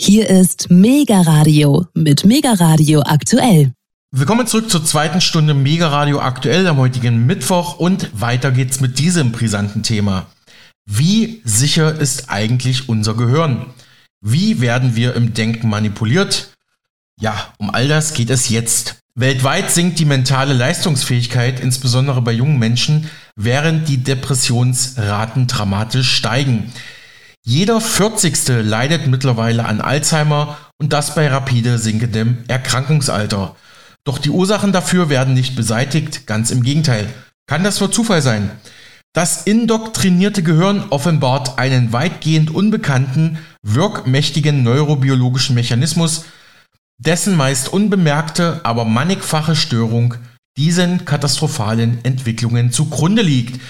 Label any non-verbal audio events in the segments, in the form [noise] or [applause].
Hier ist Mega Radio mit Mega Radio aktuell. Willkommen zurück zur zweiten Stunde Mega Radio aktuell am heutigen Mittwoch und weiter geht's mit diesem brisanten Thema. Wie sicher ist eigentlich unser Gehirn? Wie werden wir im Denken manipuliert? Ja, um all das geht es jetzt. Weltweit sinkt die mentale Leistungsfähigkeit, insbesondere bei jungen Menschen, während die Depressionsraten dramatisch steigen. Jeder 40. leidet mittlerweile an Alzheimer und das bei rapide sinkendem Erkrankungsalter. Doch die Ursachen dafür werden nicht beseitigt, ganz im Gegenteil. Kann das nur Zufall sein? Das indoktrinierte Gehirn offenbart einen weitgehend unbekannten, wirkmächtigen neurobiologischen Mechanismus, dessen meist unbemerkte, aber mannigfache Störung diesen katastrophalen Entwicklungen zugrunde liegt.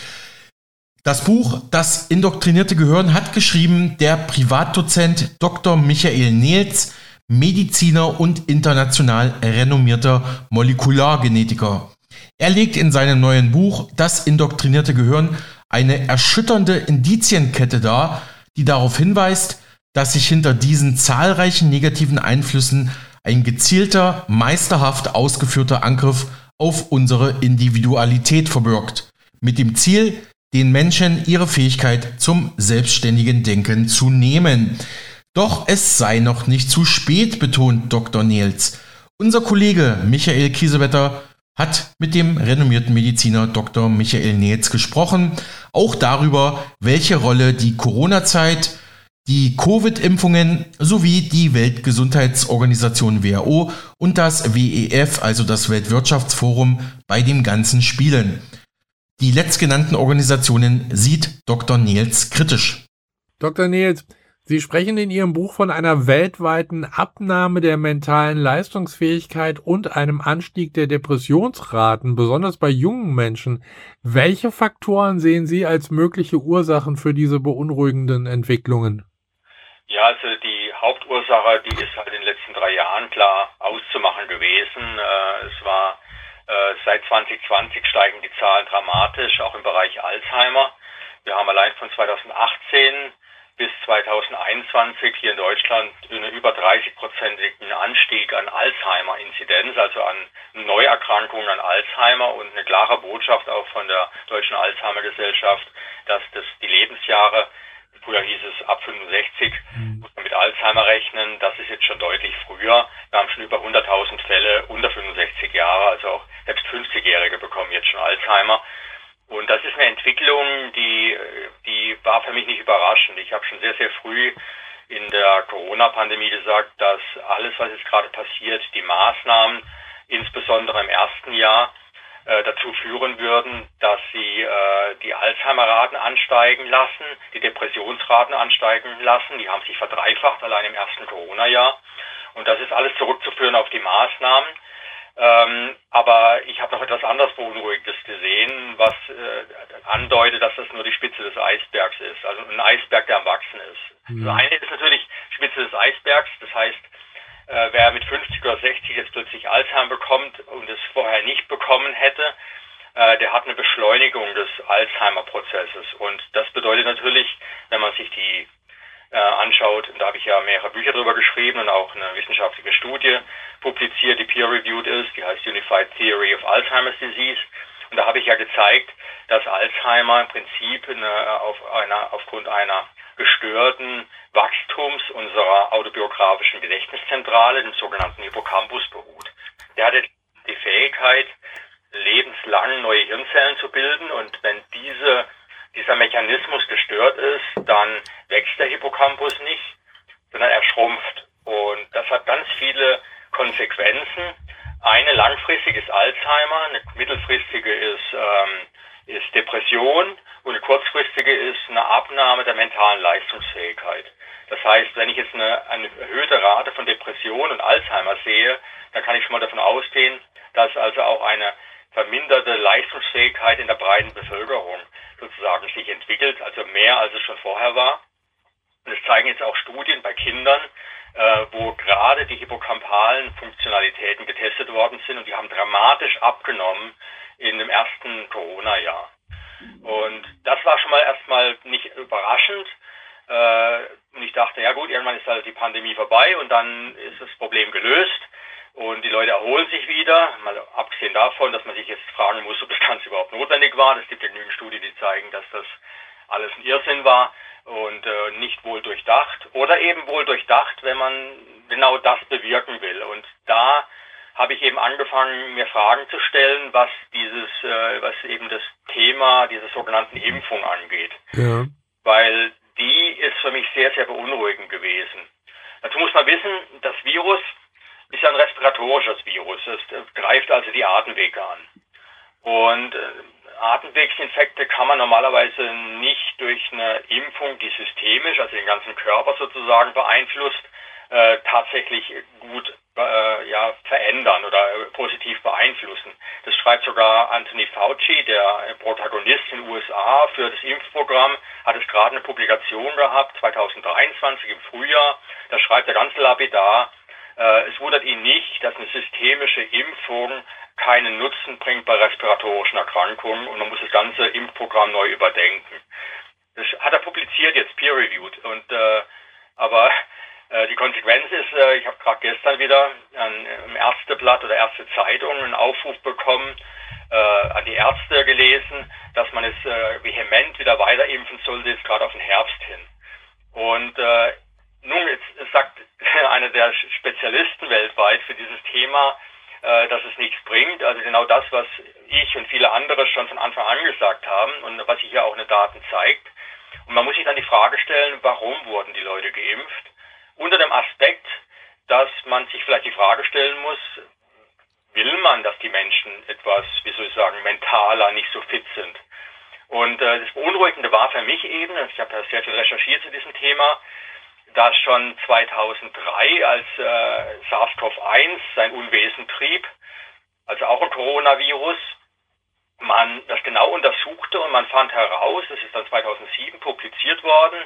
Das Buch Das indoktrinierte Gehirn hat geschrieben der Privatdozent Dr. Michael Nils, Mediziner und international renommierter Molekulargenetiker. Er legt in seinem neuen Buch Das indoktrinierte Gehirn eine erschütternde Indizienkette dar, die darauf hinweist, dass sich hinter diesen zahlreichen negativen Einflüssen ein gezielter, meisterhaft ausgeführter Angriff auf unsere Individualität verbirgt, mit dem Ziel, den Menschen ihre Fähigkeit zum selbstständigen Denken zu nehmen. Doch es sei noch nicht zu spät, betont Dr. Niels. Unser Kollege Michael Kiesewetter hat mit dem renommierten Mediziner Dr. Michael Niels gesprochen, auch darüber, welche Rolle die Corona-Zeit, die Covid-Impfungen sowie die Weltgesundheitsorganisation WHO und das WEF, also das Weltwirtschaftsforum, bei dem Ganzen spielen. Die letztgenannten Organisationen sieht Dr. Niels kritisch. Dr. Niels, Sie sprechen in Ihrem Buch von einer weltweiten Abnahme der mentalen Leistungsfähigkeit und einem Anstieg der Depressionsraten, besonders bei jungen Menschen. Welche Faktoren sehen Sie als mögliche Ursachen für diese beunruhigenden Entwicklungen? Ja, also die Hauptursache, die ist halt in den letzten drei Jahren klar auszumachen gewesen. Äh, es war seit 2020 steigen die Zahlen dramatisch, auch im Bereich Alzheimer. Wir haben allein von 2018 bis 2021 hier in Deutschland einen über 30-prozentigen Anstieg an Alzheimer-Inzidenz, also an Neuerkrankungen an Alzheimer und eine klare Botschaft auch von der Deutschen Alzheimer-Gesellschaft, dass das die Lebensjahre, früher hieß es ab 65, mhm. muss man mit Alzheimer rechnen, das ist jetzt schon deutlich früher. Wir haben schon über 100.000 Fälle unter 65 Jahre, also auch selbst 50-Jährige bekommen jetzt schon Alzheimer. Und das ist eine Entwicklung, die, die war für mich nicht überraschend. Ich habe schon sehr, sehr früh in der Corona-Pandemie gesagt, dass alles, was jetzt gerade passiert, die Maßnahmen, insbesondere im ersten Jahr, äh, dazu führen würden, dass sie äh, die Alzheimer-Raten ansteigen lassen, die Depressionsraten ansteigen lassen. Die haben sich verdreifacht allein im ersten Corona-Jahr. Und das ist alles zurückzuführen auf die Maßnahmen. Ähm, aber ich habe noch etwas anderes Beunruhigendes gesehen, was äh, andeutet, dass das nur die Spitze des Eisbergs ist. Also ein Eisberg, der am Wachsen ist. Mhm. Das eine ist natürlich Spitze des Eisbergs, das heißt, äh, wer mit 50 oder 60 jetzt plötzlich Alzheimer bekommt und es vorher nicht bekommen hätte, äh, der hat eine Beschleunigung des Alzheimer-Prozesses. Und das bedeutet natürlich, wenn man sich die äh, anschaut, und da habe ich ja mehrere Bücher darüber geschrieben und auch eine wissenschaftliche Studie publiziert, die peer-reviewed ist, die heißt Unified Theory of Alzheimer's Disease. Und da habe ich ja gezeigt, dass Alzheimer im Prinzip eine, auf einer, aufgrund einer gestörten Wachstums unserer autobiografischen Gedächtniszentrale, dem sogenannten Hippocampus, beruht. Der hatte die Fähigkeit, lebenslang neue Hirnzellen zu bilden und wenn diese dieser Mechanismus gestört ist, dann wächst der Hippocampus nicht, sondern er schrumpft. Und das hat ganz viele Konsequenzen. Eine langfristige ist Alzheimer, eine mittelfristige ist, ähm, ist Depression und eine kurzfristige ist eine Abnahme der mentalen Leistungsfähigkeit. Das heißt, wenn ich jetzt eine, eine erhöhte Rate von Depression und Alzheimer sehe, dann kann ich schon mal davon ausgehen, dass also auch eine verminderte Leistungsfähigkeit in der breiten Bevölkerung sozusagen sich entwickelt, also mehr als es schon vorher war. Und es zeigen jetzt auch Studien bei Kindern, äh, wo gerade die hippocampalen Funktionalitäten getestet worden sind und die haben dramatisch abgenommen in dem ersten Corona-Jahr. Und das war schon mal erstmal nicht überraschend. Äh, Und ich dachte, ja gut, irgendwann ist halt die Pandemie vorbei und dann ist das Problem gelöst und die Leute erholen sich wieder. Mal abgesehen davon, dass man sich jetzt fragen muss, ob das Ganze überhaupt notwendig war. Es gibt ja genügend Studien, die zeigen, dass das alles ein Irrsinn war und äh, nicht wohl durchdacht. Oder eben wohl durchdacht, wenn man genau das bewirken will. Und da habe ich eben angefangen, mir Fragen zu stellen, was dieses, äh, was eben das Thema dieser sogenannten Impfung angeht. Ja. Weil die ist für mich sehr, sehr beunruhigend gewesen. Dazu muss man wissen, das Virus ist ein respiratorisches Virus. Es greift also die Atemwege an. Und äh, Atemwegsinfekte kann man normalerweise nicht durch eine Impfung, die systemisch, also den ganzen Körper sozusagen beeinflusst, äh, tatsächlich gut äh, ja, verändern oder äh, positiv beeinflussen. Das schreibt sogar Anthony Fauci, der Protagonist in den USA für das Impfprogramm, hat es gerade eine Publikation gehabt, 2023 im Frühjahr. Da schreibt er ganz lapidar, äh, es wundert ihn nicht, dass eine systemische Impfung keinen Nutzen bringt bei respiratorischen Erkrankungen und man muss das ganze Impfprogramm neu überdenken. Das hat er publiziert jetzt, peer-reviewed. Und äh, aber die Konsequenz ist, äh, ich habe gerade gestern wieder an, im Ärzteblatt oder Ärzte Zeitung einen Aufruf bekommen, äh, an die Ärzte gelesen, dass man es äh, vehement wieder weiter impfen sollte, jetzt gerade auf den Herbst hin. Und äh, nun jetzt sagt [laughs] einer der Spezialisten weltweit für dieses Thema, äh, dass es nichts bringt. Also genau das, was ich und viele andere schon von Anfang an gesagt haben und was sich ja auch in den Daten zeigt. Und man muss sich dann die Frage stellen, warum wurden die Leute geimpft? Unter dem Aspekt, dass man sich vielleicht die Frage stellen muss, will man, dass die Menschen etwas, wie soll ich sagen, mentaler, nicht so fit sind? Und äh, das Beunruhigende war für mich eben, ich habe ja sehr viel recherchiert zu diesem Thema, dass schon 2003, als äh, SARS-CoV-1 sein Unwesen trieb, also auch ein Coronavirus, man das genau untersuchte und man fand heraus, das ist dann 2007 publiziert worden,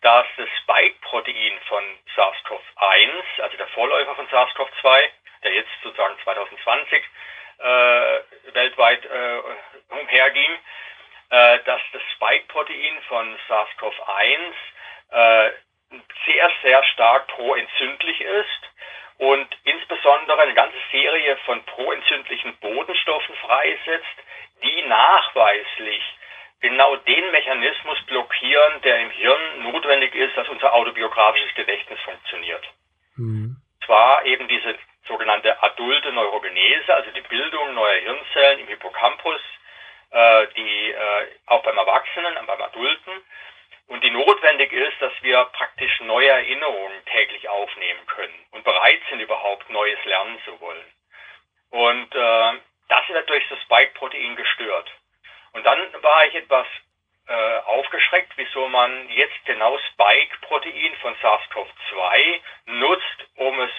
dass das Spike-Protein von SARS-CoV-1, also der Vorläufer von SARS-CoV-2, der jetzt sozusagen 2020 äh, weltweit äh, umherging, äh, dass das Spike-Protein von SARS-CoV-1 äh, sehr, sehr stark proentzündlich ist und insbesondere eine ganze Serie von proentzündlichen Bodenstoffen freisetzt, nachweislich genau den Mechanismus blockieren, der im Hirn notwendig ist, dass unser autobiografisches Gedächtnis funktioniert. Mhm. Zwar eben diese sogenannte adulte Neurogenese, also die Bildung neuer Hirnzellen im Hippocampus, äh, die äh, auch beim Erwachsenen, beim Adulten, und die notwendig ist, dass wir praktisch neue Erinnerungen täglich aufnehmen können und bereit sind, überhaupt Neues lernen zu wollen. Und äh, das wird durch das Spike-Protein gestört. Und dann war ich etwas äh, aufgeschreckt, wieso man jetzt genau Spike-Protein von SARS-CoV-2 nutzt, um es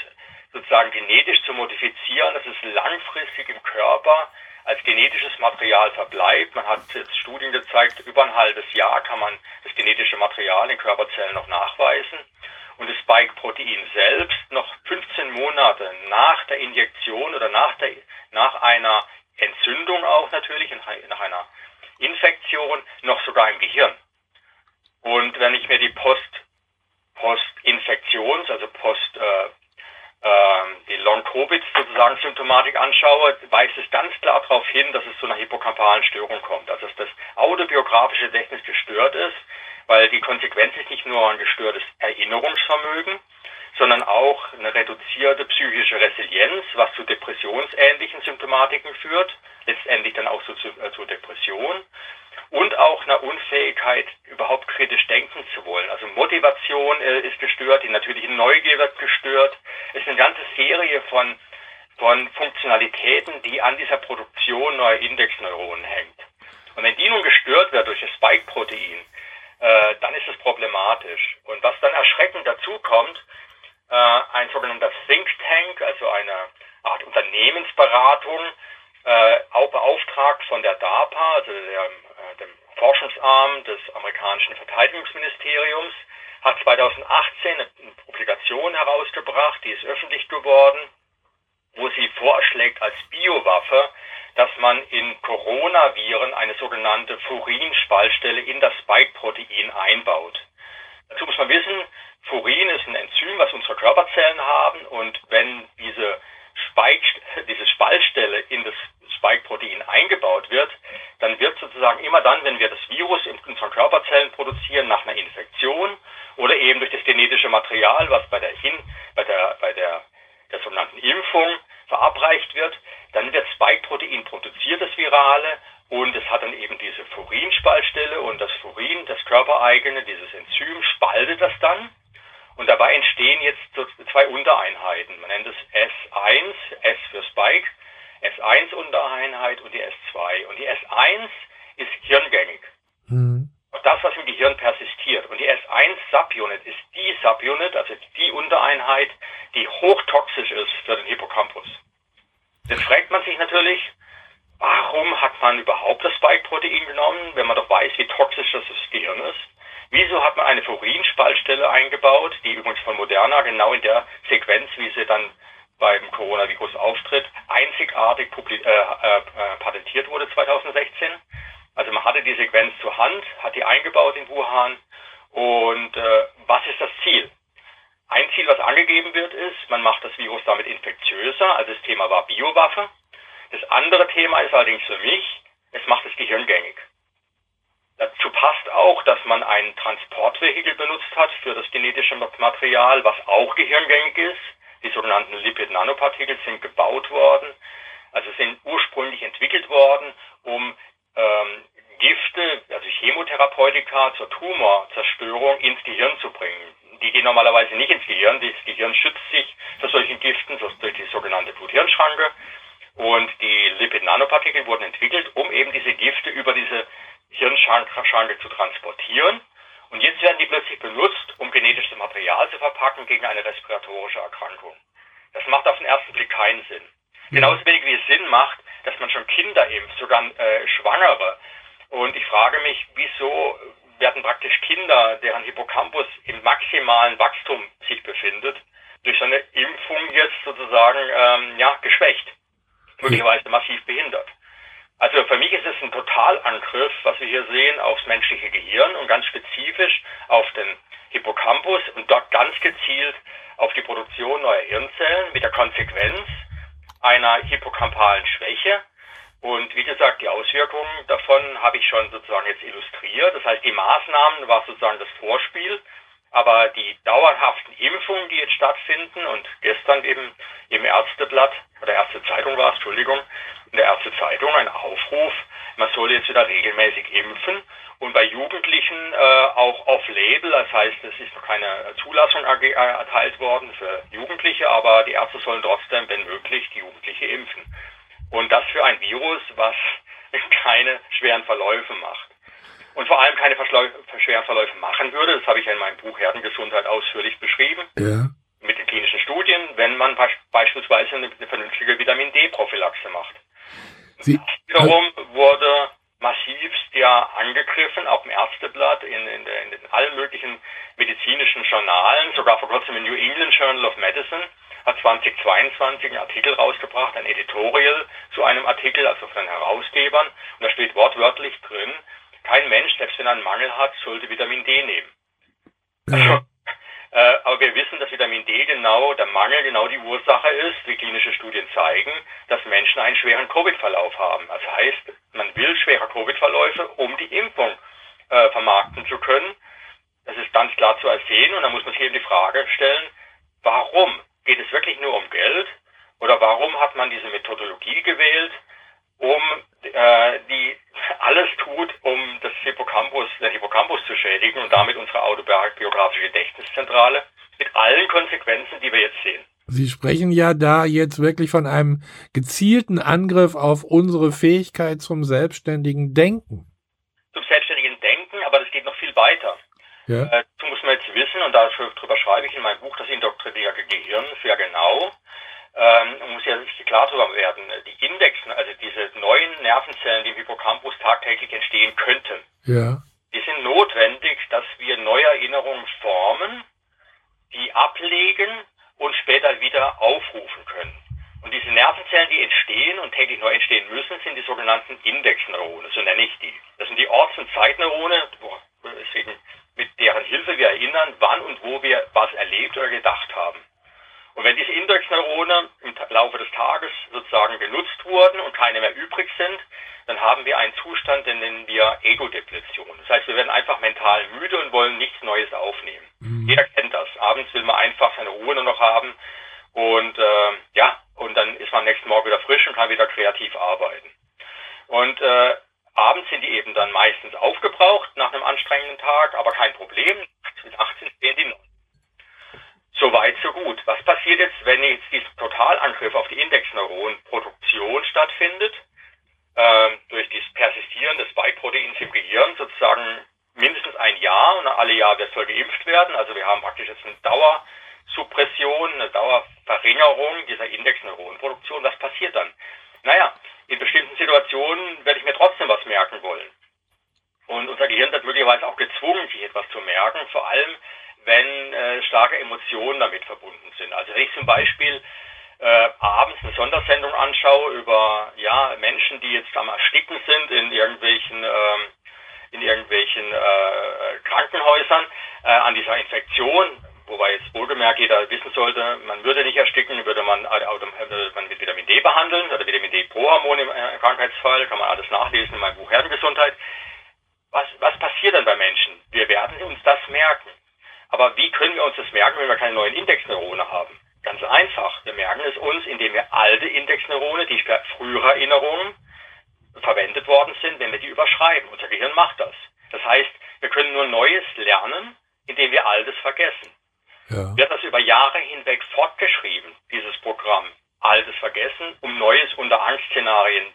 sozusagen genetisch zu modifizieren, dass es langfristig im Körper als genetisches Material verbleibt. Man hat jetzt Studien gezeigt, über ein halbes Jahr kann man das genetische Material in Körperzellen noch nachweisen. Und das Spike-Protein selbst noch 15 Monate nach der Injektion oder nach, der, nach einer Entzündung auch natürlich, nach einer Infektion, noch sogar im Gehirn. Und wenn ich mir die Post, Postinfektions, also Post, äh, ähm, die Long-Covid sozusagen Symptomatik anschaue, weist es ganz klar darauf hin, dass es zu einer hippocampalen Störung kommt. Also dass das autobiografische Gedächtnis gestört ist, weil die Konsequenz ist nicht nur ein gestörtes Erinnerungsvermögen, sondern auch eine reduzierte psychische Resilienz, was zu depressionsähnlichen Symptomatiken führt, letztendlich dann auch so zu, äh, zur Depression und auch einer Unfähigkeit, überhaupt kritisch denken zu wollen. Also Motivation äh, ist gestört, die natürliche Neugier wird gestört. Es ist eine ganze Serie von, von Funktionalitäten, die an dieser Produktion neuer Indexneuronen hängt. Und wenn die nun gestört wird durch das Spike-Protein, äh, dann ist es problematisch. Und was dann erschreckend dazu kommt, äh, ein sogenannter Think Tank, also eine Art Unternehmensberatung, äh, auch beauftragt von der DARPA, also der, äh, dem Forschungsarm des amerikanischen Verteidigungsministeriums, hat 2018 eine Publikation herausgebracht, die ist öffentlich geworden, wo sie vorschlägt als Biowaffe, dass man in Coronaviren eine sogenannte Furin-Spaltstelle in das Spike-Protein einbaut. Dazu muss man wissen, Furin ist ein Enzym, was unsere Körperzellen haben und wenn diese, Spike, diese Spaltstelle in das Spike-Protein eingebaut wird, dann wird sozusagen immer dann, wenn wir das Virus in unseren Körperzellen produzieren, nach einer Infektion oder eben durch das genetische Material, was bei der, In, bei der, bei der, der sogenannten Impfung verabreicht wird, dann wird Spike-Protein produziert, das Virale, und es hat dann eben diese Furinspaltstelle und das Furin, das körpereigene, dieses Enzym, spaltet das dann. Und dabei entstehen jetzt zwei Untereinheiten. Man nennt es S1, S für Spike, S1-Untereinheit und die S2. Und die S1 ist hirngängig. Mhm. Das, was im Gehirn persistiert. Und die S1-Subunit ist die Subunit, also die Untereinheit, die hochtoxisch ist für den Hippocampus. Jetzt fragt man sich natürlich, warum hat man überhaupt das Spike-Protein genommen, wenn man doch weiß, wie toxisch das Gehirn ist? Wieso hat man eine Furinspaltstelle eingebaut, die übrigens von Moderna genau in der Sequenz, wie sie dann beim Coronavirus auftritt, einzigartig äh, äh, patentiert wurde 2016. Also man hatte die Sequenz zur Hand, hat die eingebaut in Wuhan. Und äh, was ist das Ziel? Ein Ziel, was angegeben wird, ist, man macht das Virus damit infektiöser. Also das Thema war Biowaffe. Das andere Thema ist allerdings für mich, es macht das Gehirn gängig. Dazu passt auch, dass man ein Transportvehikel benutzt hat für das genetische Material, was auch gehirngängig ist. Die sogenannten Lipid-Nanopartikel sind gebaut worden, also sind ursprünglich entwickelt worden, um ähm, Gifte, also Chemotherapeutika zur Tumorzerstörung ins Gehirn zu bringen. Die gehen normalerweise nicht ins Gehirn. Das Gehirn schützt sich vor solchen Giften durch die sogenannte Blut-Hirn-Schranke. Und die Lipid-Nanopartikel wurden entwickelt, um eben diese Gifte über diese Hirnschranke zu transportieren. Und jetzt werden die plötzlich benutzt, um genetisches Material zu verpacken gegen eine respiratorische Erkrankung. Das macht auf den ersten Blick keinen Sinn. Genauso wenig wie es Sinn macht, dass man schon Kinder impft, sogar äh, Schwangere. Und ich frage mich, wieso werden praktisch Kinder, deren Hippocampus im maximalen Wachstum sich befindet, durch so eine Impfung jetzt sozusagen ähm, ja, geschwächt, möglicherweise massiv behindert. Also für mich ist es ein Totalangriff, was wir hier sehen, aufs menschliche Gehirn und ganz spezifisch auf den Hippocampus und dort ganz gezielt auf die Produktion neuer Hirnzellen mit der Konsequenz einer hippocampalen Schwäche. Und wie gesagt, die Auswirkungen davon habe ich schon sozusagen jetzt illustriert. Das heißt, die Maßnahmen war sozusagen das Vorspiel, aber die dauerhaften Impfungen, die jetzt stattfinden und gestern eben im Ärzteblatt oder Ärzte Zeitung war es, Entschuldigung, in der Ärzte Zeitung ein Aufruf, man soll jetzt wieder regelmäßig impfen und bei Jugendlichen äh, auch off-label, das heißt, es ist noch keine Zulassung äh, erteilt worden für Jugendliche, aber die Ärzte sollen trotzdem, wenn möglich, die Jugendliche impfen. Und das für ein Virus, was [laughs] keine schweren Verläufe macht. Und vor allem keine schweren Verläufe machen würde, das habe ich ja in meinem Buch Herdengesundheit ausführlich beschrieben. Ja. Mit den klinischen Studien, wenn man beispielsweise eine, eine vernünftige Vitamin D-Prophylaxe macht. Sie, wiederum wurde massivst ja angegriffen, auch im Ärzteblatt, in, in, in, in allen möglichen medizinischen Journalen, sogar vor kurzem im New England Journal of Medicine hat 2022 einen Artikel rausgebracht, ein Editorial zu einem Artikel, also von den Herausgebern, und da steht wortwörtlich drin, kein Mensch, selbst wenn er einen Mangel hat, sollte Vitamin D nehmen. Ja. [laughs] Äh, aber wir wissen, dass Vitamin D genau, der Mangel genau die Ursache ist, wie klinische Studien zeigen, dass Menschen einen schweren Covid-Verlauf haben. Das heißt, man will schwere Covid-Verläufe, um die Impfung äh, vermarkten zu können. Das ist ganz klar zu ersehen und da muss man sich eben die Frage stellen, warum? Geht es wirklich nur um Geld? Oder warum hat man diese Methodologie gewählt, um äh, die alles tut, um das Hippocampus, den Hippocampus zu schädigen und damit unsere autobiografische Gedächtniszentrale mit allen Konsequenzen, die wir jetzt sehen. Sie sprechen ja da jetzt wirklich von einem gezielten Angriff auf unsere Fähigkeit zum selbstständigen Denken. Zum selbstständigen Denken, aber das geht noch viel weiter. Ja. Äh, dazu muss man jetzt wissen, und darüber schreibe ich in meinem Buch Das indoktrinierte Gehirn sehr genau, ähm, muss ja sich klar darüber werden, die Indexen, also diese neuen Nervenzellen, die im Hippocampus tagtäglich entstehen könnten, ja. die sind notwendig, dass wir neue Erinnerungen formen, die ablegen und später wieder aufrufen können. Und diese Nervenzellen, die entstehen und täglich neu entstehen müssen, sind die sogenannten Indexneurone, so nenne ich die. Das sind die Orts- und Zeitneurone, deswegen mit deren Hilfe wir erinnern, wann und wo wir was erlebt oder gedacht haben. Und wenn diese Indexneurone im Laufe des Tages sozusagen genutzt wurden und keine mehr übrig sind, dann haben wir einen Zustand, den nennen wir Ego-Depletion. Das heißt, wir werden einfach mental müde und wollen nichts Neues aufnehmen. Mhm. Jeder kennt das. Abends will man einfach seine Ruhe nur noch haben und äh, ja, und dann ist man am nächsten Morgen wieder frisch und kann wieder kreativ arbeiten. Und äh, abends sind die eben dann meistens aufgebraucht nach einem anstrengenden Tag, aber kein Problem. Mit 18 stehen die noch. So weit, so gut. Was passiert jetzt, wenn jetzt dieser Totalangriff auf die Indexneuronproduktion stattfindet, äh, durch das Persistieren des Spike-Proteins im Gehirn, sozusagen mindestens ein Jahr und alle Jahre soll geimpft werden. Also wir haben praktisch jetzt eine Dauersuppression, eine Dauerverringerung dieser Indexneuronenproduktion. Was passiert dann? Naja, in bestimmten Situationen werde ich mir trotzdem was merken wollen. Und unser Gehirn wird möglicherweise auch gezwungen, sich etwas zu merken, vor allem wenn äh, starke Emotionen damit verbunden sind. Also wenn ich zum Beispiel äh, abends eine Sondersendung anschaue über ja, Menschen, die jetzt am Ersticken sind in irgendwelchen ähm, in irgendwelchen äh, Krankenhäusern äh, an dieser Infektion, wobei jetzt wohlgemerkt jeder wissen sollte, man würde nicht ersticken, würde man, würde man mit Vitamin D behandeln oder Vitamin D Pro-Hormon im äh, Krankheitsfall, kann man alles nachlesen in meinem Buch Herdengesundheit. Was, was passiert dann bei Menschen? Wir werden uns das merken. Aber wie können wir uns das merken, wenn wir keine neuen Indexneurone haben? Ganz einfach. Wir merken es uns, indem wir alte Indexneurone, die für frühere Erinnerungen verwendet worden sind, wenn wir die überschreiben. Unser Gehirn macht das. Das heißt, wir können nur Neues lernen, indem wir Altes vergessen. Ja. Wird das über Jahre hinweg fortgeschrieben, dieses Programm, Altes vergessen, um Neues unter Angstszenarien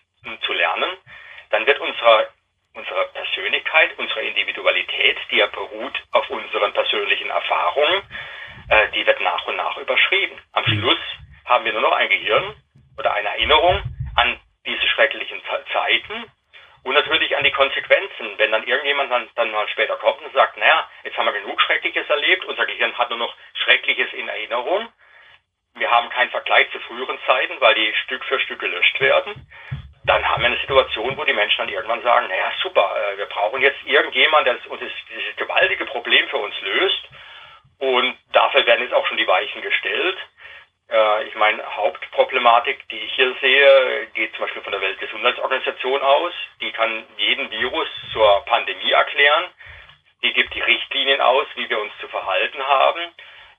zu lernen, dann wird unsere, unsere Persönlichkeit, unsere Individualität, die ja beruht auf unseren persönlichen Erfahrungen, äh, die wird nach und nach überschrieben. Am Schluss haben wir nur noch ein Gehirn oder eine Erinnerung an diese schrecklichen Zeiten und natürlich an die Konsequenzen, wenn dann irgendjemand dann, dann mal später kommt und sagt, naja, jetzt haben wir genug Schreckliches erlebt, unser Gehirn hat nur noch Schreckliches in Erinnerung, wir haben keinen Vergleich zu früheren Zeiten, weil die Stück für Stück gelöscht werden, dann haben wir eine Situation, wo die Menschen dann irgendwann sagen, naja, super, äh, wir brauchen jetzt irgendjemand, der uns dieses gewaltige Problem für uns löst und dafür werden jetzt auch schon die Weichen gestellt. Äh, ich meine, Hauptproblematik, die ich hier sehe, geht zum Beispiel von der Weltgesundheitsorganisation aus. Die kann jeden Virus zur Pandemie erklären. Die gibt die Richtlinien aus, wie wir uns zu verhalten haben.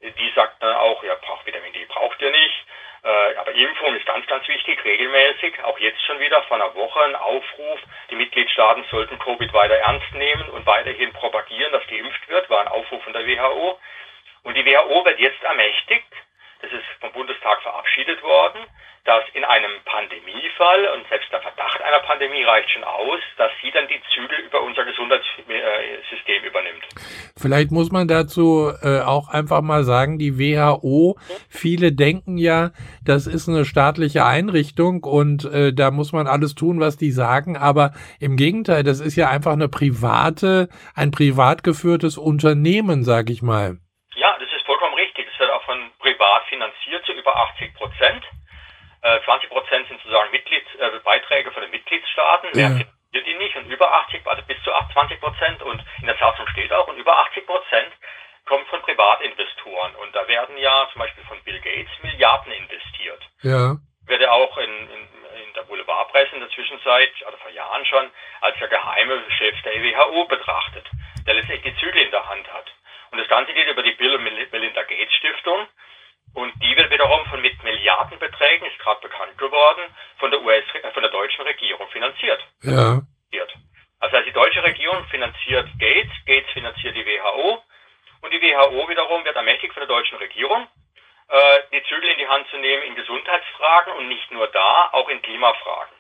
Die sagt dann auch, ja, braucht Vitamin D, braucht ihr nicht. Äh, aber Impfung ist ganz, ganz wichtig, regelmäßig. Auch jetzt schon wieder vor einer Woche ein Aufruf. Die Mitgliedstaaten sollten Covid weiter ernst nehmen und weiterhin propagieren, dass geimpft wird, war ein Aufruf von der WHO. Und die WHO wird jetzt ermächtigt, das ist vom Bundestag verabschiedet worden, dass in einem Pandemiefall, und selbst der Verdacht einer Pandemie reicht schon aus, dass sie dann die Zügel über unser Gesundheitssystem übernimmt. Vielleicht muss man dazu äh, auch einfach mal sagen, die WHO, viele denken ja, das ist eine staatliche Einrichtung und äh, da muss man alles tun, was die sagen, aber im Gegenteil, das ist ja einfach eine private, ein privat geführtes Unternehmen, sag ich mal. Ja, das ist vollkommen richtig. Es wird auch von privat finanziert zu über 80 Prozent. 20 äh, Prozent sind sozusagen Mitglieds, äh, Beiträge von den Mitgliedstaaten. Ja. Mehr finanziert die nicht und über 80, also bis zu 20 Prozent und in der Satzung steht auch und über 80 Prozent kommt von Privatinvestoren und da werden ja zum Beispiel von Bill Gates Milliarden investiert. Ja. Wird ja auch in, in, in der Boulevardpresse in der Zwischenzeit, also vor Jahren schon, als der geheime Chef der WHO betrachtet, der letztendlich die Zügel in der Hand hat. Und das Ganze geht über die Bill und Melinda Gates Stiftung und die wird wiederum von mit Milliardenbeträgen, ist gerade bekannt geworden, von der US, äh, von der deutschen Regierung finanziert. Ja. Also die deutsche Regierung finanziert Gates, Gates finanziert die WHO und die WHO wiederum wird ermächtigt von der deutschen Regierung, äh, die Zügel in die Hand zu nehmen in Gesundheitsfragen und nicht nur da, auch in Klimafragen.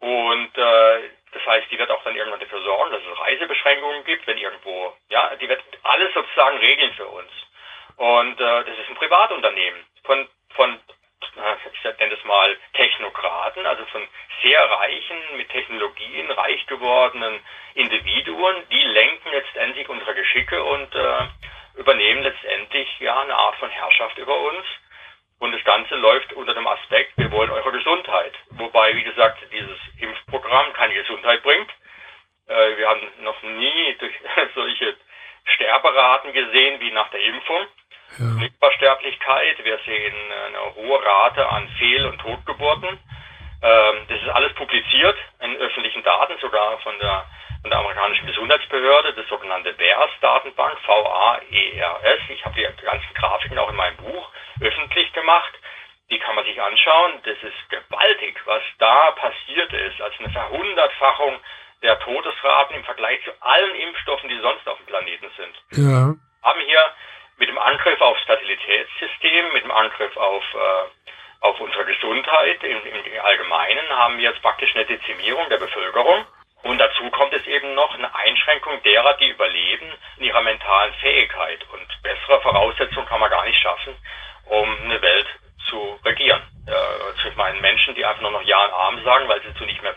Und äh, das heißt, die wird auch dann irgendwann dafür sorgen, dass es Reisebeschränkungen gibt, wenn irgendwo, ja, die wird alles sozusagen regeln für uns. Und äh, das ist ein Privatunternehmen von, von ich nenne es mal Technokraten, also von sehr reichen, mit Technologien reich gewordenen Individuen, die lenken letztendlich unsere Geschicke und äh, übernehmen letztendlich ja eine Art von Herrschaft über uns. Und das Ganze läuft unter dem Aspekt, wir wollen eure Gesundheit. Wobei, wie gesagt, dieses Impfprogramm keine Gesundheit bringt. Äh, wir haben noch nie durch [laughs] solche Sterberaten gesehen wie nach der Impfung. Ja. Sterblichkeit. Wir sehen eine hohe Rate an Fehl- und Totgeburten. Ähm, das ist alles publiziert in öffentlichen Daten, sogar von der, von der amerikanischen Gesundheitsbehörde, das sogenannte VAERS-Datenbank, V-A-E-R-S. Ich habe die ganzen Grafiken auch in meinem Buch öffentlich gemacht. Die kann man sich anschauen. Das ist gewaltig, was da passiert ist. Also eine Verhundertfachung der Todesraten im Vergleich zu allen Impfstoffen, die sonst auf dem Planeten sind. Ja. Haben hier Angriff aufs Fertilitätssystem, mit dem Angriff auf äh, auf unsere Gesundheit im, im Allgemeinen haben wir jetzt praktisch eine Dezimierung der Bevölkerung. Und dazu kommt es eben noch eine Einschränkung derer, die überleben in ihrer mentalen Fähigkeit. Und bessere Voraussetzungen kann man gar nicht schaffen, um eine Welt zu regieren. Äh, ich meine Menschen, die einfach nur noch Ja und Arm sagen, weil sie zu nicht mehr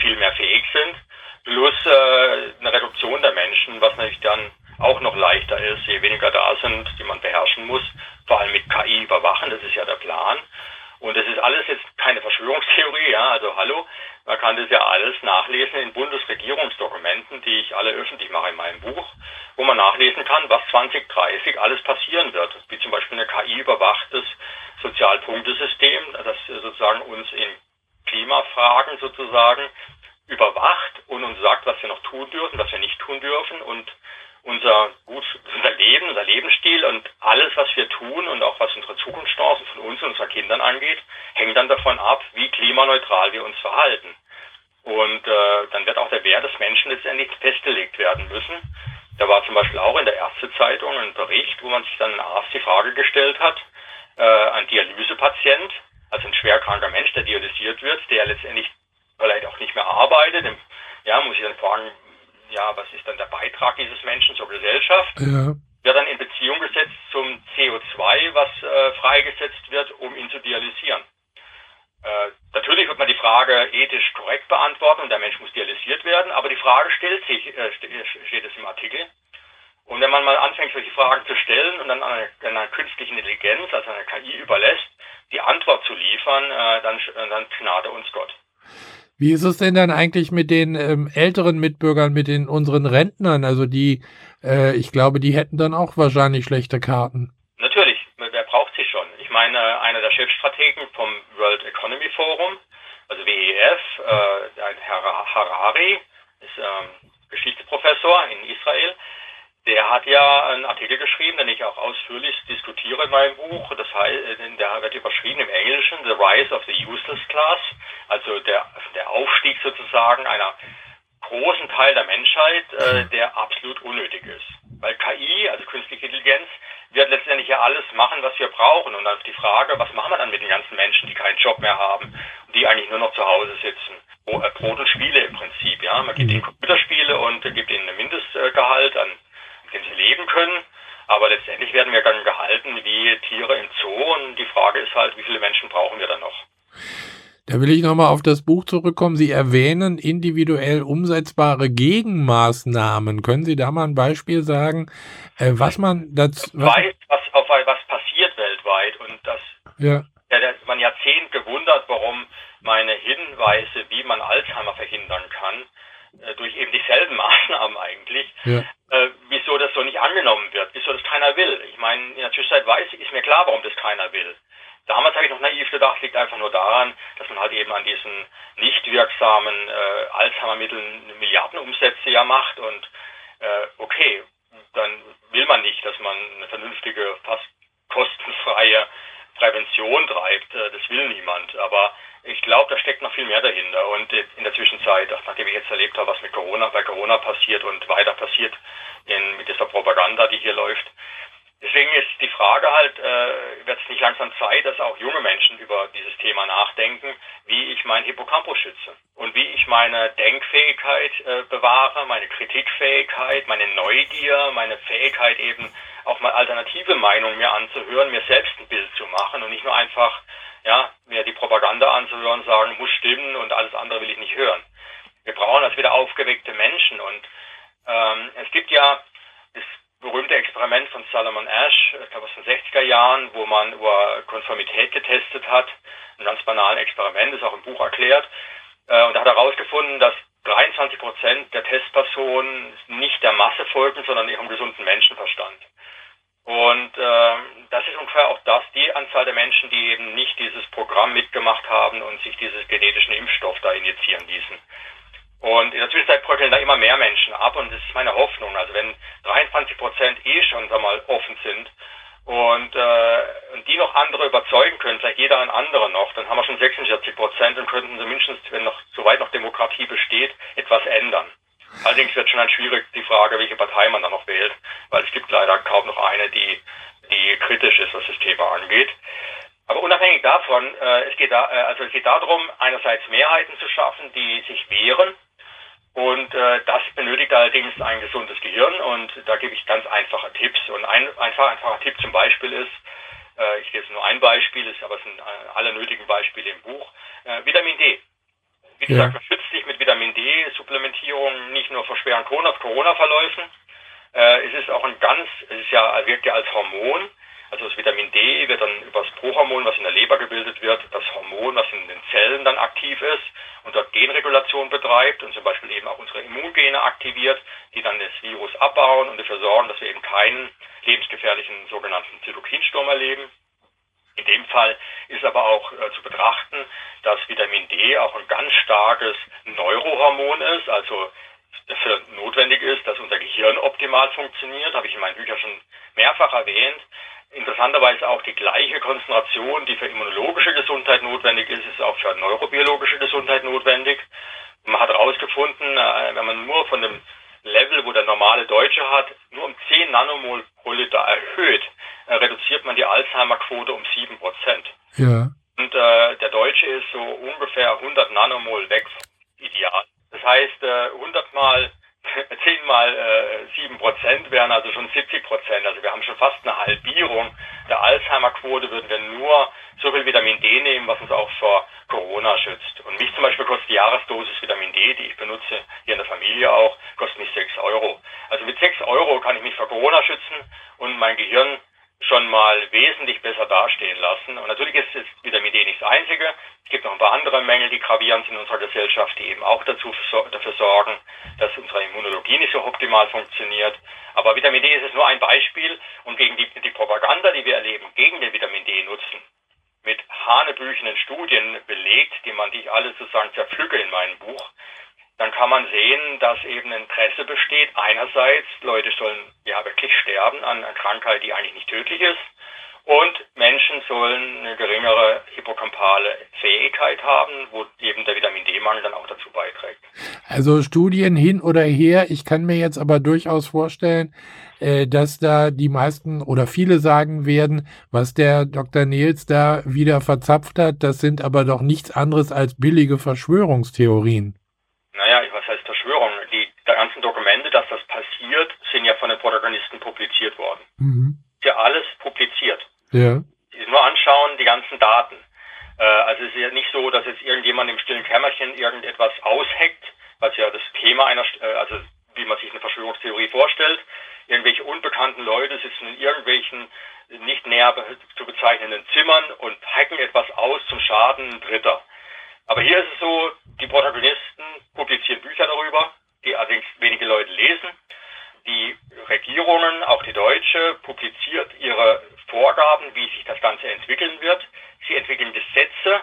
viel mehr fähig sind, plus äh, eine Reduktion der Menschen, was natürlich dann auch noch leichter ist, je weniger da sind, die man beherrschen muss, vor allem mit KI überwachen, das ist ja der Plan. Und das ist alles jetzt keine Verschwörungstheorie, ja, also hallo, man kann das ja alles nachlesen in Bundesregierungsdokumenten, die ich alle öffentlich mache in meinem Buch, wo man nachlesen kann, was 2030 alles passieren wird, wie zum Beispiel eine KI-überwachtes Sozialpunktesystem, das sozusagen uns in Klimafragen sozusagen überwacht und uns sagt, was wir noch tun dürfen, was wir nicht tun dürfen. Und unser, gut, unser Leben, unser Lebensstil und alles, was wir tun und auch was unsere Zukunftschancen von uns und unseren Kindern angeht, hängt dann davon ab, wie klimaneutral wir uns verhalten. Und äh, dann wird auch der Wert des Menschen letztendlich festgelegt werden müssen. Da war zum Beispiel auch in der Ärztezeitung ein Bericht, wo man sich dann ein Arzt die Frage gestellt hat, äh, ein Dialysepatient, also ein schwerkranker Mensch, der dialysiert wird, der letztendlich vielleicht auch nicht mehr arbeitet, ja, muss ich dann fragen, ja, was ist dann der Beitrag dieses Menschen zur Gesellschaft? Ja. Wird dann in Beziehung gesetzt zum CO2, was äh, freigesetzt wird, um ihn zu dialysieren. Äh, natürlich wird man die Frage ethisch korrekt beantworten und der Mensch muss dialysiert werden, aber die Frage stellt sich, äh, steht es im Artikel. Und wenn man mal anfängt, solche Fragen zu stellen und dann einer, einer künstlichen Intelligenz, also einer KI überlässt, die Antwort zu liefern, äh, dann, dann gnade uns Gott. Wie ist es denn dann eigentlich mit den ähm, älteren Mitbürgern, mit den unseren Rentnern? Also die, äh, ich glaube, die hätten dann auch wahrscheinlich schlechte Karten. Natürlich, wer braucht sie schon? Ich meine, einer der Chefstrategen vom World Economy Forum, also WEF, äh, Herr Harari, ist ähm, Geschichtsprofessor in Israel, der hat ja einen Artikel geschrieben, den ich auch ausführlich diskutiere in meinem Buch. Das heißt, der wird überschrieben im Englischen The Rise of the Useless Class, also der, der Aufstieg sozusagen einer großen Teil der Menschheit, äh, der absolut unnötig ist. Weil KI, also künstliche Intelligenz, wird letztendlich ja alles machen, was wir brauchen. Und dann ist die Frage, was machen wir dann mit den ganzen Menschen, die keinen Job mehr haben, die eigentlich nur noch zu Hause sitzen? Äh, Brot und Spiele im Prinzip, ja. Man gibt ihnen Computerspiele und gibt ihnen ein Mindestgehalt an dem sie leben können. Aber letztendlich werden wir dann gehalten wie Tiere im Zoo und die Frage ist halt, wie viele Menschen brauchen wir dann noch? Da will ich nochmal auf das Buch zurückkommen. Sie erwähnen individuell umsetzbare Gegenmaßnahmen. Können Sie da mal ein Beispiel sagen, äh, was man dazu. Was weiß, was, auf, was passiert weltweit und das ja. Ja, da man Jahrzehnt gewundert, warum meine Hinweise, wie man Alzheimer verhindern kann, durch eben dieselben [laughs] Maßnahmen eigentlich, ja. äh, wieso das so nicht angenommen wird, wieso das keiner will. Ich meine, in der Zwischenzeit weiß ich, ist mir klar, warum das keiner will. Damals habe ich noch naiv gedacht, liegt einfach nur daran, dass man halt eben an diesen nicht wirksamen äh, Alzheimer-Mitteln Milliardenumsätze ja macht und äh, okay, dann will man nicht, dass man eine vernünftige, fast kostenfreie Prävention treibt. Äh, das will niemand. Aber ich glaube, da steckt noch viel mehr dahinter. Und in der Zwischenzeit, nachdem ich jetzt erlebt habe, was mit Corona, bei Corona passiert und weiter passiert in, mit dieser Propaganda, die hier läuft, Deswegen ist die Frage halt, äh, wird es nicht langsam Zeit, dass auch junge Menschen über dieses Thema nachdenken, wie ich mein Hippocampus schütze und wie ich meine Denkfähigkeit äh, bewahre, meine Kritikfähigkeit, meine Neugier, meine Fähigkeit eben auch mal alternative Meinungen mir anzuhören, mir selbst ein Bild zu machen und nicht nur einfach, ja, mir die Propaganda anzuhören, sagen, muss stimmen und alles andere will ich nicht hören. Wir brauchen also wieder aufgeweckte Menschen und ähm, es gibt ja das berühmte Experiment von Salomon Ash, ich glaube aus den 60er Jahren, wo man über Konformität getestet hat. Ein ganz banales Experiment, ist auch im Buch erklärt. Äh, und da hat er herausgefunden, dass 23 Prozent der Testpersonen nicht der Masse folgen, sondern ihrem gesunden Menschenverstand. Und äh, das ist ungefähr auch das, die Anzahl der Menschen, die eben nicht dieses Programm mitgemacht haben und sich dieses genetischen Impfstoff da injizieren ließen. Und in der Zwischenzeit bröckeln da immer mehr Menschen ab und das ist meine Hoffnung. Also wenn 23 Prozent eh schon sag mal offen sind und, äh, und die noch andere überzeugen können, vielleicht jeder ein anderer noch, dann haben wir schon 46 Prozent und könnten zumindest, wenn noch soweit noch Demokratie besteht, etwas ändern. Allerdings wird schon dann schwierig die Frage, welche Partei man dann noch wählt, weil es gibt leider kaum noch eine, die, die kritisch ist, was das Thema angeht. Aber unabhängig davon, äh, es geht da, äh, also es geht darum, einerseits Mehrheiten zu schaffen, die sich wehren. Und äh, das benötigt allerdings ein gesundes Gehirn und da gebe ich ganz einfache Tipps. Und ein einfach einfacher Tipp zum Beispiel ist, äh, ich gebe jetzt nur ein Beispiel, ist aber es sind äh, alle nötigen Beispiele im Buch, äh, Vitamin D. Wie gesagt, man schützt sich mit Vitamin D-Supplementierung nicht nur vor schweren Corona-Verläufen. Äh, es ist auch ein ganz, es ist ja, wirkt ja als Hormon. Also das Vitamin D wird dann über das Prohormon, was in der Leber gebildet wird, das Hormon, was in den Zellen dann aktiv ist und dort Genregulation betreibt und zum Beispiel eben auch unsere Immungene aktiviert, die dann das Virus abbauen und dafür sorgen, dass wir eben keinen lebensgefährlichen sogenannten Zytokinsturm erleben. In dem Fall ist aber auch äh, zu betrachten, dass Vitamin D auch ein ganz starkes Neurohormon ist, also dafür notwendig ist, dass unser Gehirn optimal funktioniert, habe ich in meinen Büchern schon mehrfach erwähnt. Interessanterweise auch die gleiche Konzentration, die für immunologische Gesundheit notwendig ist, ist auch für neurobiologische Gesundheit notwendig. Man hat herausgefunden, äh, wenn man nur von dem Level, wo der normale Deutsche hat, nur um 10 Nanomol pro Liter erhöht, äh, reduziert man die Alzheimer-Quote um 7 Prozent. Ja. Und äh, der Deutsche ist so ungefähr 100 Nanomol weg, ideal. Das heißt, äh, 100 mal 10 mal äh, 7 Prozent wären also schon 70 Prozent. Also wir haben schon fast eine Halbierung der Alzheimer-Quote, würden wir nur so viel Vitamin D nehmen, was uns auch vor Corona schützt. Und mich zum Beispiel kostet die Jahresdosis Vitamin D, die ich benutze, hier in der Familie auch, kostet mich 6 Euro. Also mit 6 Euro kann ich mich vor Corona schützen und mein Gehirn schon mal wesentlich besser dastehen lassen. Und natürlich ist, ist Vitamin D nicht das Einzige. Es gibt noch ein paar andere Mängel, die gravierend sind in unserer Gesellschaft, die eben auch dazu, dafür sorgen, dass unsere Immunologie nicht so optimal funktioniert. Aber Vitamin D ist nur ein Beispiel und gegen die, die Propaganda, die wir erleben, gegen den Vitamin D-Nutzen, mit hanebüchenen Studien belegt, die man, die ich alle sozusagen zerpflücke in meinem Buch, dann kann man sehen, dass eben Interesse besteht. Einerseits, Leute sollen ja wirklich sterben an einer Krankheit, die eigentlich nicht tödlich ist. Und Menschen sollen eine geringere hippocampale Fähigkeit haben, wo eben der Vitamin D-Mangel dann auch dazu beiträgt. Also Studien hin oder her. Ich kann mir jetzt aber durchaus vorstellen, äh, dass da die meisten oder viele sagen werden, was der Dr. Nils da wieder verzapft hat, das sind aber doch nichts anderes als billige Verschwörungstheorien. Naja, was heißt Verschwörung? Die ganzen Dokumente, dass das passiert, sind ja von den Protagonisten publiziert worden. Mhm. Ist ja alles publiziert. Ja. Sie nur anschauen, die ganzen Daten. Äh, also es ist ja nicht so, dass jetzt irgendjemand im stillen Kämmerchen irgendetwas ausheckt, was ja das Thema einer, äh, also wie man sich eine Verschwörungstheorie vorstellt. Irgendwelche unbekannten Leute sitzen in irgendwelchen nicht näher zu bezeichnenden Zimmern und hacken etwas aus zum Schaden Dritter. Aber hier ist es so, die Protagonisten publizieren Bücher darüber, die allerdings wenige Leute lesen. Die Regierungen, auch die deutsche, publiziert ihre Vorgaben, wie sich das Ganze entwickeln wird. Sie entwickeln Gesetze,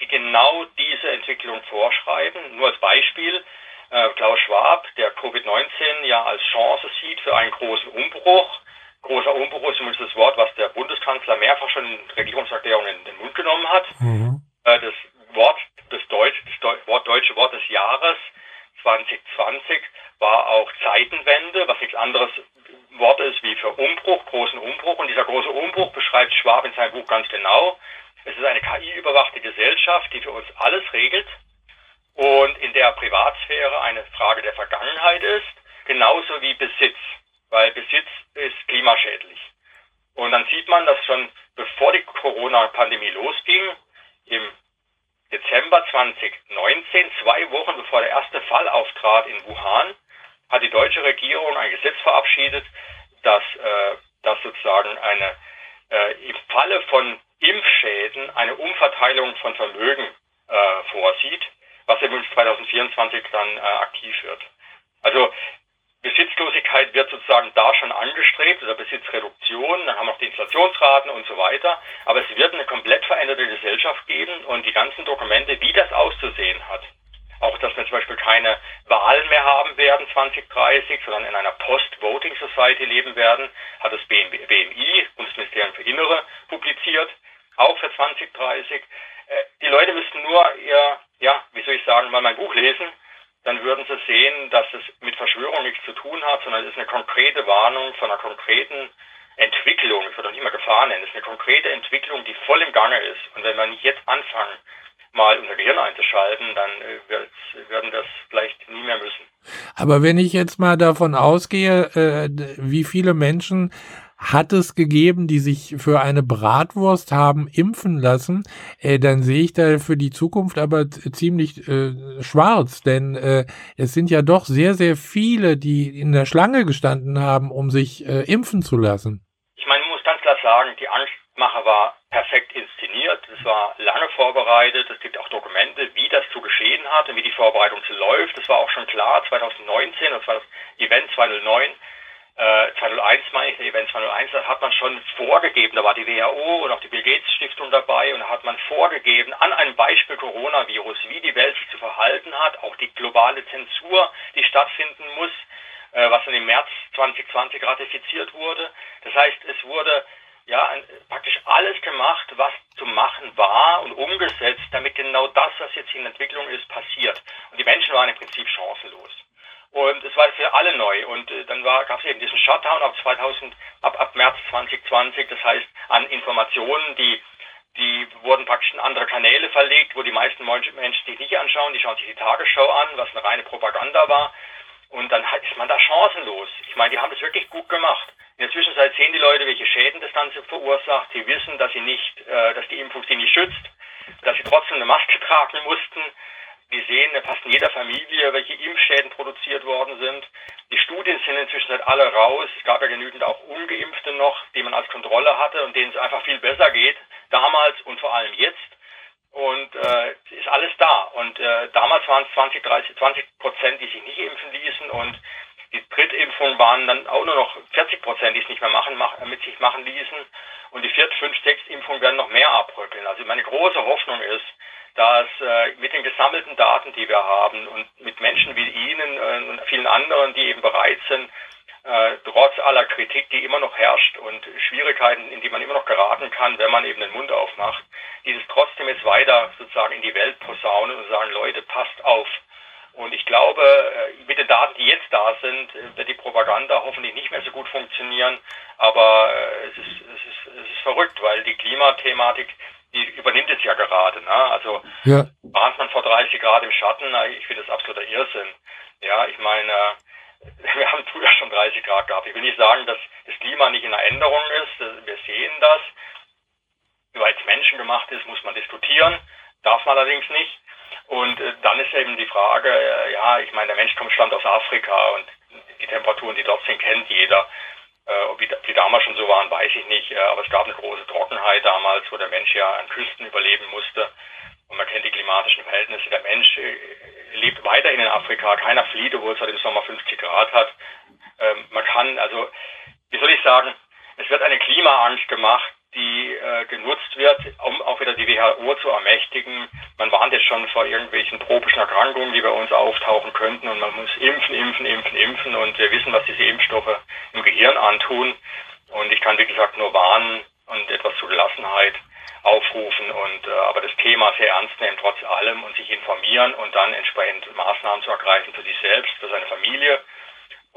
die genau diese Entwicklung vorschreiben. Nur als Beispiel, äh, Klaus Schwab, der Covid-19 ja als Chance sieht für einen großen Umbruch. Großer Umbruch ist zumindest das Wort, was der Bundeskanzler mehrfach schon in Regierungserklärungen in den Mund genommen hat. Mhm. Äh, das Wort das, Deutsch, das Wort, deutsche Wort des Jahres 2020 war auch Zeitenwende, was nichts anderes Wort ist wie für Umbruch, großen Umbruch. Und dieser große Umbruch beschreibt Schwab in seinem Buch ganz genau. Es ist eine KI-überwachte Gesellschaft, die für uns alles regelt und in der Privatsphäre eine Frage der Vergangenheit ist, genauso wie Besitz, weil Besitz ist klimaschädlich. Und dann sieht man, dass schon bevor die Corona-Pandemie losging, im Dezember 2019, zwei Wochen bevor der erste Fall auftrat in Wuhan, hat die deutsche Regierung ein Gesetz verabschiedet, das, äh, das sozusagen eine, äh, im Falle von Impfschäden eine Umverteilung von Vermögen äh, vorsieht. was eben 2024 dann äh, aktiv wird. Also Besitzlosigkeit wird sozusagen da schon angestrebt oder Besitzreduktion, dann haben wir noch die Inflationsraten und so weiter. Aber es wird eine komplett veränderte Gesellschaft geben und die ganzen Dokumente, wie das auszusehen hat. Auch, dass wir zum Beispiel keine Wahlen mehr haben werden 2030, sondern in einer Post-Voting Society leben werden, hat das BMI, Bundesministerium für Innere, publiziert, auch für 2030. Äh, die Leute müssten nur ihr, ja, wie soll ich sagen, mal mein Buch lesen dann würden Sie sehen, dass es mit Verschwörung nichts zu tun hat, sondern es ist eine konkrete Warnung von einer konkreten Entwicklung, ich würde auch nicht mal Gefahr nennen, es ist eine konkrete Entwicklung, die voll im Gange ist. Und wenn wir nicht jetzt anfangen, mal unser Gehirn einzuschalten, dann äh, werden wir es vielleicht nie mehr müssen. Aber wenn ich jetzt mal davon ausgehe, äh, wie viele Menschen hat es gegeben, die sich für eine Bratwurst haben impfen lassen, äh, dann sehe ich da für die Zukunft aber ziemlich äh, schwarz, denn äh, es sind ja doch sehr, sehr viele, die in der Schlange gestanden haben, um sich äh, impfen zu lassen. Ich meine, man muss ganz klar sagen, die Angstmache war perfekt inszeniert, es war lange vorbereitet, es gibt auch Dokumente, wie das zu geschehen hat und wie die Vorbereitung zu läuft. Das war auch schon klar 2019, das war das Event 2009 äh, 201 meine ich, Event 201, das hat man schon vorgegeben, da war die WHO und auch die Bill Gates Stiftung dabei und da hat man vorgegeben, an einem Beispiel Coronavirus, wie die Welt sich zu verhalten hat, auch die globale Zensur, die stattfinden muss, äh, was dann im März 2020 ratifiziert wurde. Das heißt, es wurde ja praktisch alles gemacht, was zu machen war und umgesetzt, damit genau das, was jetzt in Entwicklung ist, passiert. Und die Menschen waren im Prinzip chancenlos. Und es war für alle neu. Und äh, dann gab es eben diesen Shutdown ab 2000, ab, ab März 2020. Das heißt, an Informationen, die die wurden praktisch in andere Kanäle verlegt, wo die meisten Menschen sich nicht anschauen. Die schauen sich die Tagesschau an, was eine reine Propaganda war. Und dann ist man da chancenlos. Ich meine, die haben das wirklich gut gemacht. In der Zwischenzeit sehen die Leute, welche Schäden das Ganze verursacht. Sie wissen, dass sie nicht, äh, dass die Impfung sie nicht schützt, dass sie trotzdem eine Maske [laughs] tragen mussten. Wir sehen fast in jeder Familie, welche Impfschäden produziert worden sind. Die Studien sind inzwischen halt alle raus. Es gab ja genügend auch Ungeimpfte noch, die man als Kontrolle hatte und denen es einfach viel besser geht, damals und vor allem jetzt. Und äh, ist alles da. Und äh, damals waren es 20, 30, 20 Prozent, die sich nicht impfen ließen und die Drittimpfung waren dann auch nur noch 40 Prozent, die es nicht mehr machen, mach, mit sich machen ließen. Und die vierte, fünf, sechs Impfungen werden noch mehr abrückeln. Also meine große Hoffnung ist, dass äh, mit den gesammelten Daten, die wir haben und mit Menschen wie Ihnen äh, und vielen anderen, die eben bereit sind, äh, trotz aller Kritik, die immer noch herrscht und Schwierigkeiten, in die man immer noch geraten kann, wenn man eben den Mund aufmacht, dieses trotzdem jetzt weiter sozusagen in die Welt posaunen und sagen, Leute, passt auf. Und ich glaube, äh, mit den Daten, die jetzt da sind, äh, wird die Propaganda hoffentlich nicht mehr so gut funktionieren. Aber äh, es ist, es ist, es ist verrückt, weil die Klimathematik die übernimmt es ja gerade. Ne? Also ja. warnt man vor 30 Grad im Schatten, ich finde das absoluter Irrsinn. Ja, ich meine, [laughs] wir haben früher schon 30 Grad gehabt. Ich will nicht sagen, dass das Klima nicht in der Änderung ist. Wir sehen das. Weil es menschengemacht ist, muss man diskutieren. Darf man allerdings nicht. Und äh, dann ist eben die Frage, äh, ja, ich meine, der Mensch kommt stammt aus Afrika und die Temperaturen, die dort sind, kennt jeder. Äh, ob die, die damals schon so waren, weiß ich nicht. Aber es gab eine große Trockenheit damals, wo der Mensch ja an Küsten überleben musste. Und man kennt die klimatischen Verhältnisse. Der Mensch äh, lebt weiterhin in Afrika. Keiner flieht, obwohl es heute im Sommer 50 Grad hat. Ähm, man kann, also, wie soll ich sagen, es wird eine Klimaangst gemacht, die äh, genutzt wird, um auch wieder die WHO zu ermächtigen. Man warnt jetzt schon vor irgendwelchen tropischen Erkrankungen, die bei uns auftauchen könnten und man muss impfen, impfen, impfen, impfen und wir wissen, was diese Impfstoffe im Gehirn antun. Und ich kann, wie gesagt, nur warnen und etwas zu Gelassenheit aufrufen und äh, aber das Thema sehr ernst nehmen trotz allem und sich informieren und dann entsprechend Maßnahmen zu ergreifen für sich selbst, für seine Familie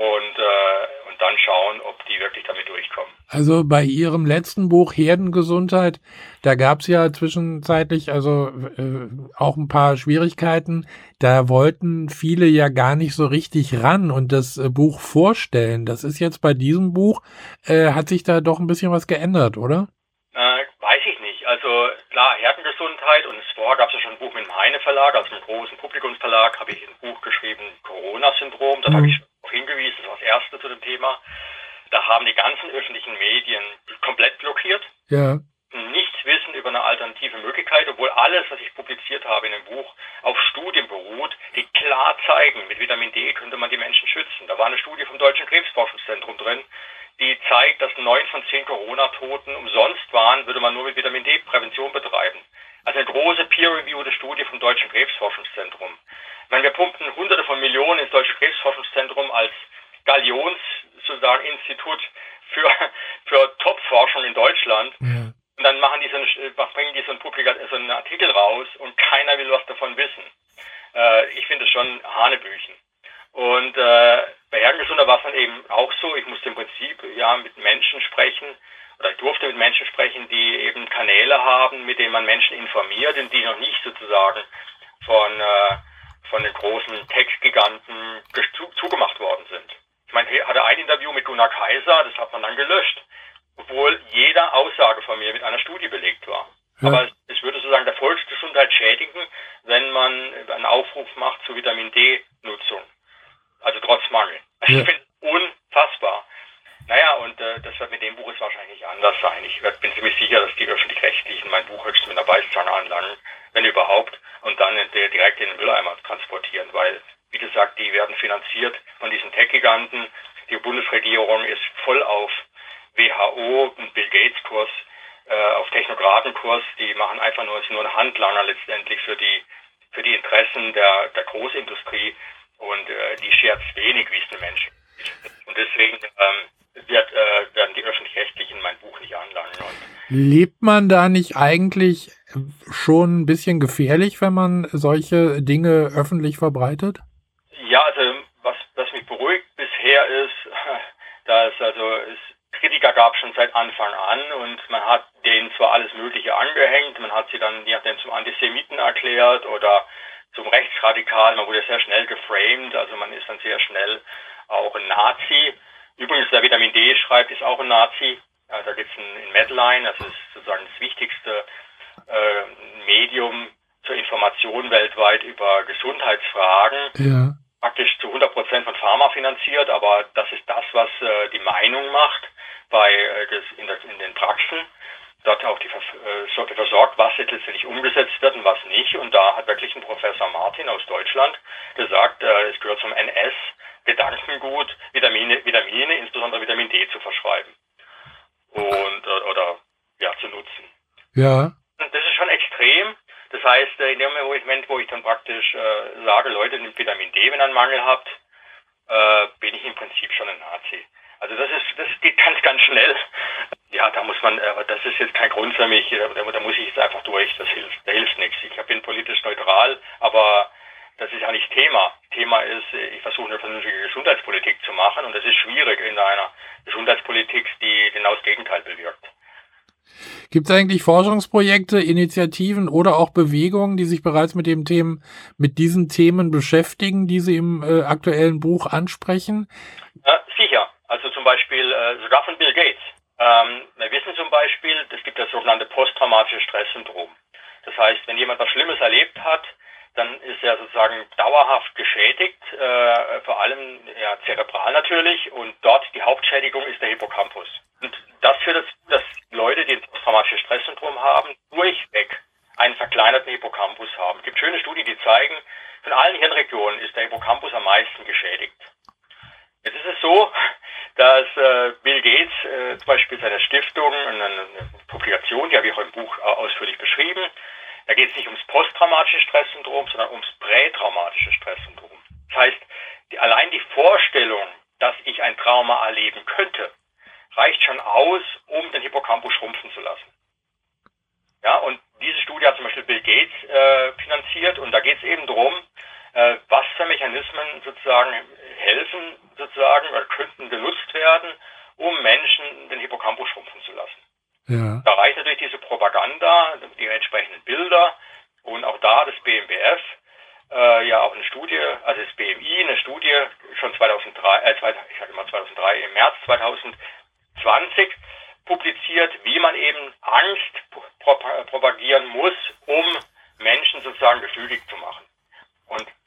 und, äh, und dann schauen, ob die wirklich damit durchkommen. Also bei Ihrem letzten Buch Herdengesundheit, da gab es ja zwischenzeitlich also äh, auch ein paar Schwierigkeiten. Da wollten viele ja gar nicht so richtig ran und das äh, Buch vorstellen. Das ist jetzt bei diesem Buch, äh, hat sich da doch ein bisschen was geändert, oder? Äh, weiß ich nicht. Also klar, Herdengesundheit und vorher gab es ja schon ein Buch mit dem Heine Verlag, also einem großen Publikumsverlag, habe ich ein Buch geschrieben, Corona-Syndrom. Da mhm. habe ich hingewiesen, das war das erste zu dem Thema. Da haben die ganzen öffentlichen Medien komplett blockiert. Ja. Nichts wissen über eine alternative Möglichkeit, obwohl alles, was ich publiziert habe in dem Buch, auf Studien beruht, die klar zeigen, mit Vitamin D könnte man die Menschen schützen. Da war eine Studie vom Deutschen Krebsforschungszentrum drin, die zeigt, dass neun von zehn Corona-Toten umsonst waren, würde man nur mit Vitamin D Prävention betreiben. Also eine große peer-reviewte Studie vom Deutschen Krebsforschungszentrum. Ich meine, wir pumpen hunderte von Millionen ins Deutsche Krebsforschungszentrum als Galions sozusagen Institut für, [laughs] für Top-Forschung in Deutschland. Ja. Und dann machen die so eine, bringen die so einen, Publika so einen Artikel raus und keiner will was davon wissen. Äh, ich finde es schon Hanebüchen. Und äh, bei Herrengesunder war es dann eben auch so, ich musste im Prinzip ja mit Menschen sprechen, oder ich durfte mit Menschen sprechen, die eben Kanäle haben, mit denen man Menschen informiert und die noch nicht sozusagen von, äh, von den großen Tech-Giganten zugemacht worden sind. Ich meine, ich hatte ein Interview mit Gunnar Kaiser, das hat man dann gelöscht, obwohl jede Aussage von mir mit einer Studie belegt war. Ja. Aber es würde sozusagen der Volksgesundheit schädigen, wenn man einen Aufruf macht zur Vitamin D-Nutzung. Also trotz Mangel. [laughs] Ja. Ich finde es unfassbar. Naja, und äh, das wird mit dem Buch jetzt wahrscheinlich anders sein. Ich werd, bin ziemlich sicher, dass die Öffentlich-Rechtlichen mein Buch höchstens mit einer Beißzange anlangen, wenn überhaupt, und dann direkt in den Mülleimer transportieren, weil wie gesagt, die werden finanziert von diesen Tech-Giganten. Die Bundesregierung ist voll auf WHO und Bill Gates Kurs, äh, auf Technokratenkurs. Die machen einfach nur, ist nur ein Handlanger letztendlich für die, für die Interessen der, der Großindustrie und äh, die scherzt wenig, wie es den Menschen geht. Und deswegen ähm, wird, äh, werden die Öffentlich-Rechtlichen mein Buch nicht anlangen. Lebt man da nicht eigentlich schon ein bisschen gefährlich, wenn man solche Dinge öffentlich verbreitet? Ja, also was, was mich beruhigt bisher ist, [laughs] dass also es Kritiker gab schon seit Anfang an und man hat denen zwar alles Mögliche angehängt, man hat sie dann je nachdem zum Antisemiten erklärt oder zum Rechtsradikal, man wurde sehr schnell geframed, also man ist dann sehr schnell auch ein Nazi. Übrigens, der Vitamin D schreibt, ist auch ein Nazi. Ja, da gibt es ein, ein Medline, das ist sozusagen das wichtigste äh, Medium zur Information weltweit über Gesundheitsfragen. Ja praktisch zu 100 Prozent von Pharma finanziert, aber das ist das, was äh, die Meinung macht bei äh, des, in, der, in, den Praxen. Dort auch die äh, dafür sorgt, was jetzt letztendlich umgesetzt wird und was nicht. Und da hat wirklich ein Professor Martin aus Deutschland gesagt, äh, es gehört zum NS Gedankengut, Vitamine, Vitamine, insbesondere Vitamin D zu verschreiben und äh, oder ja zu nutzen. Ja. Und das ist schon extrem. Das heißt, äh, in dem Moment, wo ich dann praktisch äh, sage, Leute, nimmt Vitamin D, wenn ihr einen Mangel habt, äh, bin ich im Prinzip schon ein Nazi. Also das ist, das geht ganz, ganz schnell. Ja, da muss man, aber das ist jetzt kein Grund für mich, da, da muss ich jetzt einfach durch, das hilft, da hilft nichts. Ich bin politisch neutral, aber das ist ja nicht Thema. Thema ist, ich versuche eine vernünftige Gesundheitspolitik zu machen und das ist schwierig in einer Gesundheitspolitik, die genau das Gegenteil bewirkt. Gibt es eigentlich Forschungsprojekte, Initiativen oder auch Bewegungen, die sich bereits mit dem Themen, mit diesen Themen beschäftigen, die Sie im äh, aktuellen Buch ansprechen? Äh, zum Beispiel äh, sogar von Bill Gates. Ähm, wir wissen zum Beispiel, es gibt das sogenannte posttraumatische Stresssyndrom. Das heißt, wenn jemand was Schlimmes erlebt hat, dann ist er sozusagen dauerhaft geschädigt, äh, vor allem ja, zerebral natürlich, und dort die Hauptschädigung ist der Hippocampus. Und das führt dazu, dass Leute, die ein posttraumatisches Stresssyndrom haben, durchweg einen verkleinerten Hippocampus haben. Es gibt schöne Studien, die zeigen, von allen Hirnregionen ist der Hippocampus am meisten geschädigt. Jetzt ist es so, dass äh, Bill Gates äh, zum Beispiel seine Stiftung, eine, eine Publikation, die habe ich auch im Buch ausführlich beschrieben, da geht es nicht ums posttraumatische Stresssyndrom, sondern ums prätraumatische Stresssyndrom. Das heißt, die, allein die Vorstellung, dass ich ein Trauma erleben könnte, reicht schon aus, um den Hippocampus schrumpfen zu lassen. Ja, und diese Studie hat zum Beispiel Bill Gates äh, finanziert und da geht es eben darum, äh, was für Mechanismen sozusagen helfen sozusagen oder könnten genutzt werden, um Menschen den Hippocampus schrumpfen zu lassen. Ja. Da reicht natürlich diese Propaganda, die entsprechenden Bilder und auch da das BMBF äh, ja auch eine Studie, also das BMI, eine Studie schon 2003, äh, ich sage mal 2003, im März 2000 20 publiziert, wie man eben Angst propagieren muss, um Menschen sozusagen gefügig zu machen.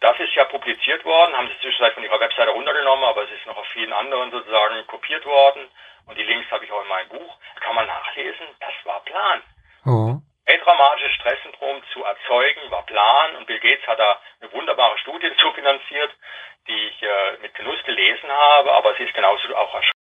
Das ist ja publiziert worden, haben sie zwischenzeitlich von ihrer Webseite runtergenommen, aber es ist noch auf vielen anderen sozusagen kopiert worden. Und die Links habe ich auch in meinem Buch. Da kann man nachlesen, das war Plan. Oh. posttraumatisches Stresssyndrom zu erzeugen, war Plan und Bill Gates hat da eine wunderbare Studie [laughs] dazu finanziert, die ich äh, mit Genuss gelesen habe, aber sie ist genauso auch erschreckend.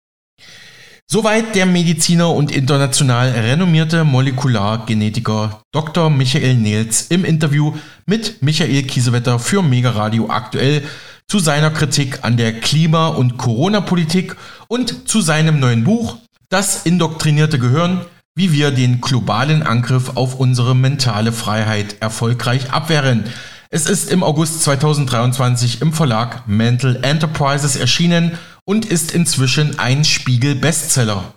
Soweit der Mediziner und international renommierte Molekulargenetiker Dr. Michael Nels im Interview mit Michael Kiesewetter für Mega Radio aktuell zu seiner Kritik an der Klima- und Corona-Politik und zu seinem neuen Buch Das indoktrinierte Gehirn, wie wir den globalen Angriff auf unsere mentale Freiheit erfolgreich abwehren. Es ist im August 2023 im Verlag Mental Enterprises erschienen und ist inzwischen ein Spiegel-Bestseller.